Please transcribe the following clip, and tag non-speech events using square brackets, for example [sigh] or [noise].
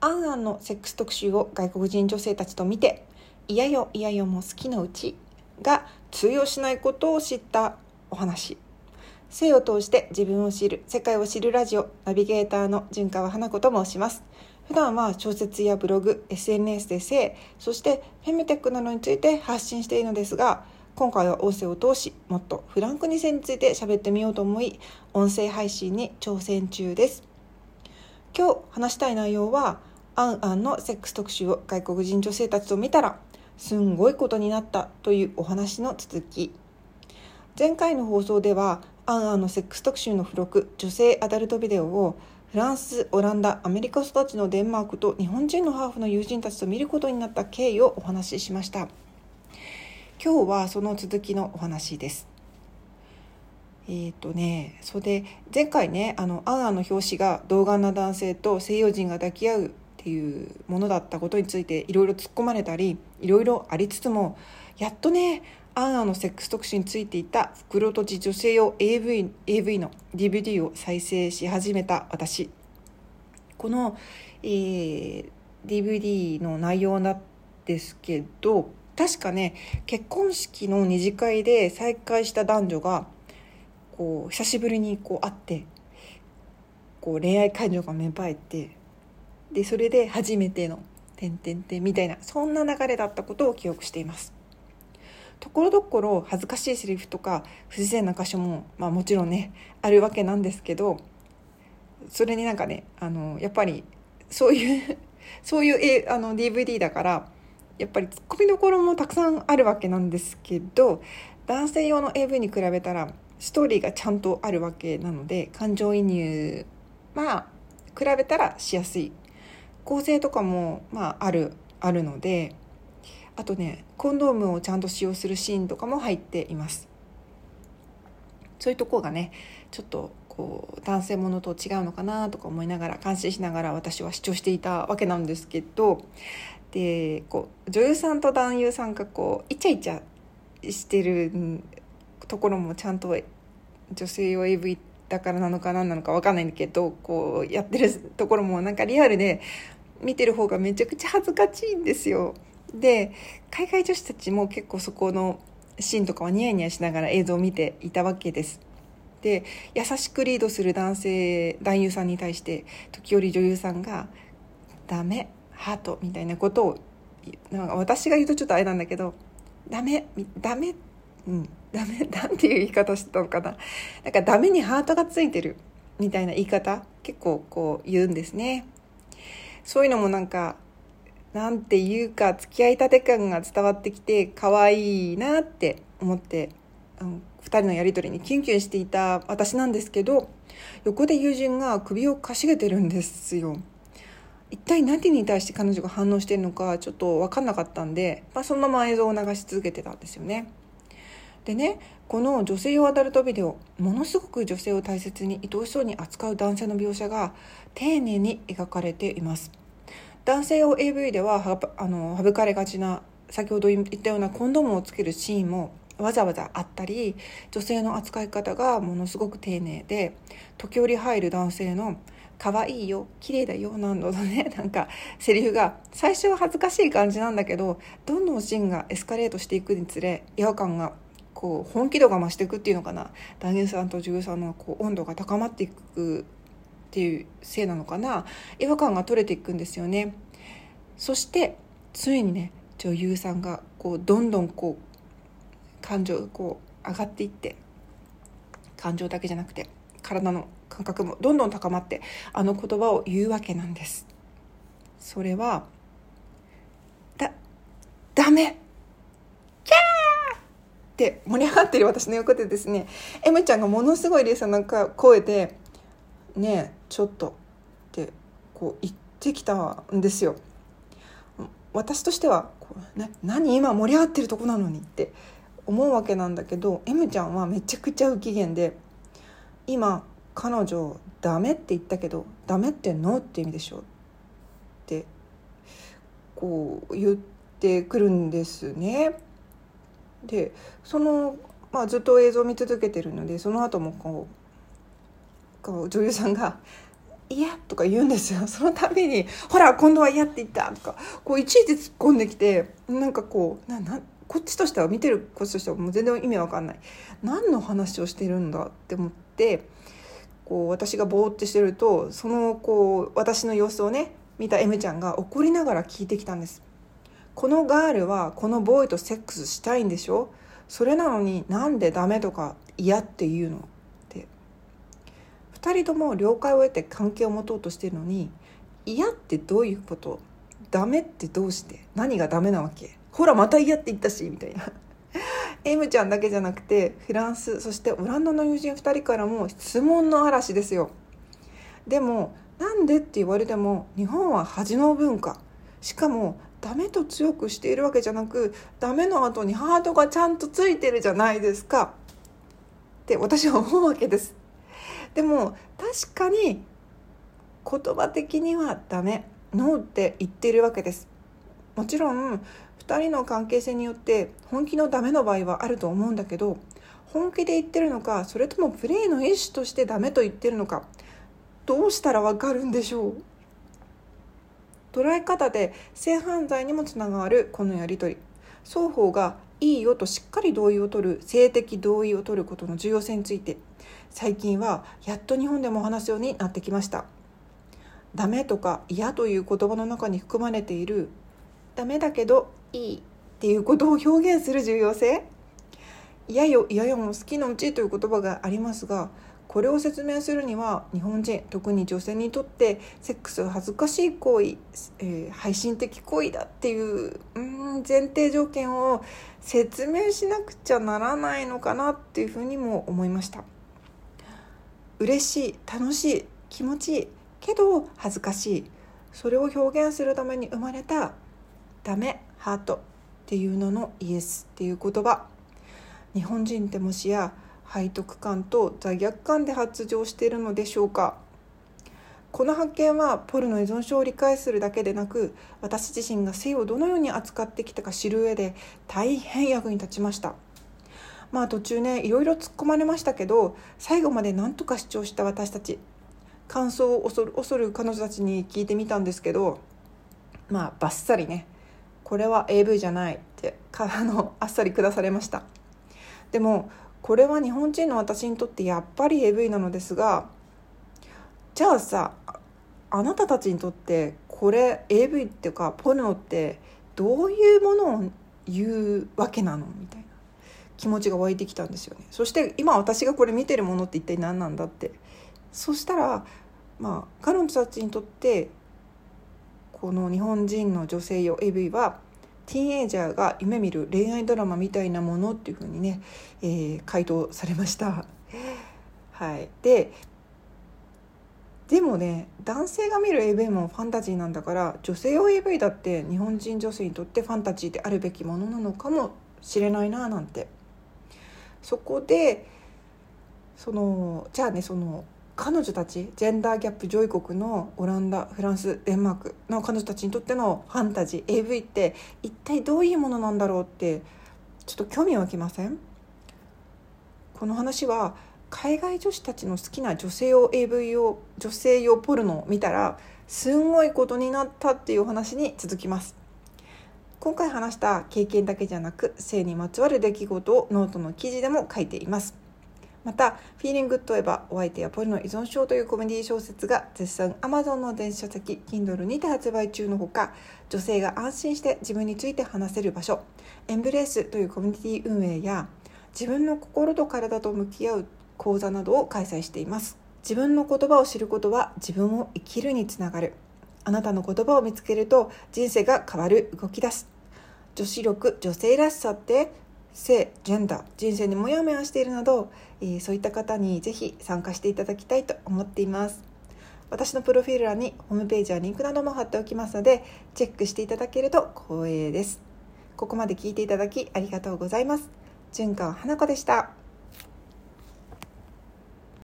アンアンのセックス特集を外国人女性たちと見ていやよいやよも好きのうちが通用しないことを知ったお話。性を通して自分を知る世界を知るラジオナビゲーターの純川花子と申します。普段は小説やブログ SNS で性そしてフェムテックなどについて発信しているのですが今回は音声を通しもっとフランクに性について喋ってみようと思い音声配信に挑戦中です。今日話したい内容はアンアンのセックス特集を外国人女性たちと見たらすんごいことになったというお話の続き。前回の放送ではアンアンのセックス特集の付録女性アダルトビデオをフランス、オランダ、アメリカ育ちのデンマークと日本人のハーフの友人たちと見ることになった経緯をお話ししました。今日はその続きのお話です。えっ、ー、とねそれで前回ねあのアンアの表紙が童顔な男性と西洋人が抱き合うっていうものだったことについていろいろ突っ込まれたりいろいろありつつもやっとねアンアのセックス特集についていた袋とじ女性用 AV, AV の DVD を再生し始めた私。この、えー、DVD の内容なんですけど確かね結婚式の二次会で再会した男女がこう久しぶりにこう会ってこう恋愛感情が芽生えてでそれで初めての「てんてんてん」みたいなそんな流れだったことを記憶しています。ところどころ恥ずかしいセリフとか不自然な箇所も、まあ、もちろんねあるわけなんですけどそれになんかねあのやっぱりそういう [laughs] そういうあの DVD だからやっぱりツッコミどころもたくさんあるわけなんですけど男性用の AV に比べたらストーリーがちゃんとあるわけなので感情移入まあ比べたらしやすい。構成とかもまああるあるのであとねコンドームをちゃんと使用するシーンとかも入っています。そういうとこがねちょっとこう男性ものと違うのかなとか思いながら感心しながら私は視聴していたわけなんですけどでこう女優さんと男優さんがこうイチャイチャしてるところもちゃんと女性用 AV だからなのか何なのか分かんないんだけどこうやってるところもなんかリアルで見てる方がめちゃくちゃ恥ずかしいんですよ。で海外女子たちも結構そこのシーンとかはニヤニヤしながら映像を見ていたわけです。で優しくリードする男性男優さんに対して時折女優さんが「ダメハート」みたいなことをなんか私が言うとちょっとあれなんだけど「ダメダメうんダメなんていう言い方してたのかななんかダメにハートがついてるみたいな言い方結構こう言うんですねそういうのもなんかなんていうか付き合いたて感が伝わってきて可愛いなって思ってあの2人のやり取りにキュンキュンしていた私なんですけど横で友人が首をかしげてるんですよ。一体何に対して彼女が反応してるのかちょっと分かんなかったんで、まあ、そのまま映像を流し続けてたんですよね。でねこの女性用アダルトビデオものすごく女性を大切に愛おしそうに扱う男性の描写が丁寧に描かれています。男性用 AV ではあの省かれがちな先ほど言ったようなコンドームをつけるシーンもわざわざあったり女性の扱い方がものすごく丁寧で時折入る男性の「可愛いよ綺麗だよ」などのね [laughs] なんかセリフが最初は恥ずかしい感じなんだけどどんどんシーンがエスカレートしていくにつれ違和感がこう本気度が増していくっていうのかな。男優さんと女優さんのこう温度が高まっていくっていうせいなのかな。違和感が取れていくんですよね。そしてついにね女優さんがこうどんどんこう感情こう上がっていって感情だけじゃなくて体の感覚もどんどん高まってあの言葉を言うわけなんです。それはだダメって盛り上がってる私の横でですね M ちゃんがものすごいリエさんなんか声でねちょっとってこう言ってきたんですよ。私としてはこう、ね、何今盛り上がってるとこなのにって思うわけなんだけど M ちゃんはめちゃくちゃ不機嫌で今彼女ダメって言ったけどダメってノーって意味でしょってこう言ってくるんですね。でその、まあ、ずっと映像を見続けてるのでその後もこうこう女優さんが「いや」とか言うんですよ。その度に「ほら今度は嫌って言った」とかこういちいち突っ込んできてなんかこうななこっちとしては見てるこっちとしてはもう全然意味わかんない。何の話をしてるんだ？って思ってこう私がぼーってしてるとそのこう私の様子をね見た M ちゃんが怒りながら聞いてきたんです。このガールはこのボーイとセックスしたいんでしょ？それなのになんでダメとか嫌って言うの？って。2人とも了解を得て関係を持とうとしてるのに嫌ってどういうこと？ダメってどうして？何がダメなわけ？ほらまた嫌って言ったしみたいな。[laughs] M ちゃんだけじゃなくてフランスそしてオランダの友人2人からも質問の嵐ですよ。でもなんでって言われても日本は恥の文化。しかもダメと強くしているわけじゃなくダメの後にハートがちゃんとついてるじゃないですか。って私は思うわけです。でも確かに言葉的にはダメ。ノーって言ってるわけです。もちろん2人の関係性によって本気のダメの場合はあると思うんだけど本気で言ってるのかそれともプレーの意思としてダメと言ってるのかどうしたらわかるんでしょう？捉え方で性犯罪にもつながるこのやり取り。双方がいいよとしっかり同意を取る性的同意を取ることの重要性について。最近はやっと日本でもお話すようになってきました。ダメとか嫌という言葉の中に含まれているダメだけどいいっていうことを表現する重要性。嫌よ嫌よも好きのうちという言葉がありますがこれを説明するには日本人特に女性にとってセックスは恥ずかしい行為、えー、配信的行為だっていううん前提条件を説明しなくちゃならないのかなっていうふうにも思いました。嬉しい楽しい気持ちいいけど恥ずかしい。それを表現するために生まれた「ダメハート」っていうののイエスっていう言葉。日本人ってもしや背徳感と罪悪感で発情しているのでしょうか？この発見はポルノ依存症を理解するだけでなく私自身が性をどのように扱ってきたか知る上で大変役に立ちました。まあ途中ねいろいろ突っ込まれましたけど最後まで何とか主張した私たち。感想を恐る恐る彼女たちに聞いてみたんですけどまあバッサリねこれは AV じゃないってあのあっさり下されました。でもこれは日本人の私にとってやっぱり AV なのですがじゃあさあなたたちにとってこれ AV っていうかポルノってどういうものを言うわけなの？みたいな。気持ちが湧いてきたんですよね。そして今私がこれ見てるものって一体何なんだって。そしたらまあ彼女たちにとってこの日本人の女性用 AV はティーンエイジャーが夢見る恋愛ドラマみたいなものっていうふうにね、えー、回答されました。[laughs] はい、ででもね男性が見る AV もファンタジーなんだから女性用 AV だって日本人女性にとってファンタジーであるべきものなのかもしれないななんてそこでそのじゃあねその彼女たちジェンダーギャップ上位国のオランダフランスデンマークの彼女たちにとってのファンタジー AV って一体どういうものなんだろうってちょっと興味湧きません？この話は海外女子たちの好きな女性用 AV 用女性用ポルノを見たらすんごいことになったっていうお話に続きます。今回話した経験だけじゃなく性にまつわる出来事をノートの記事でも書いています。また「フィーリングといえばお相手やポルノ依存症」というコメディ小説が絶賛 Amazon の電子書籍 Kindle にて発売中のほか女性が安心して自分について話せる場所。エンブレースというコミュニティ運営や自分の心と体と向き合う講座などを開催しています。自分の言葉を知ることは自分を生きるにつながる。あなたの言葉を見つけると人生が変わる動き出す。女子力女性らしさって性ジェンダー人生にモヤモヤしているなど、えー、そういった方にぜひ参加していただきたいと思っています。私のプロフィール欄にホームページやリンクなども貼っておきますのでチェックしていただけると光栄です。ここまで聞いていただきありがとうございます。純川花子でした。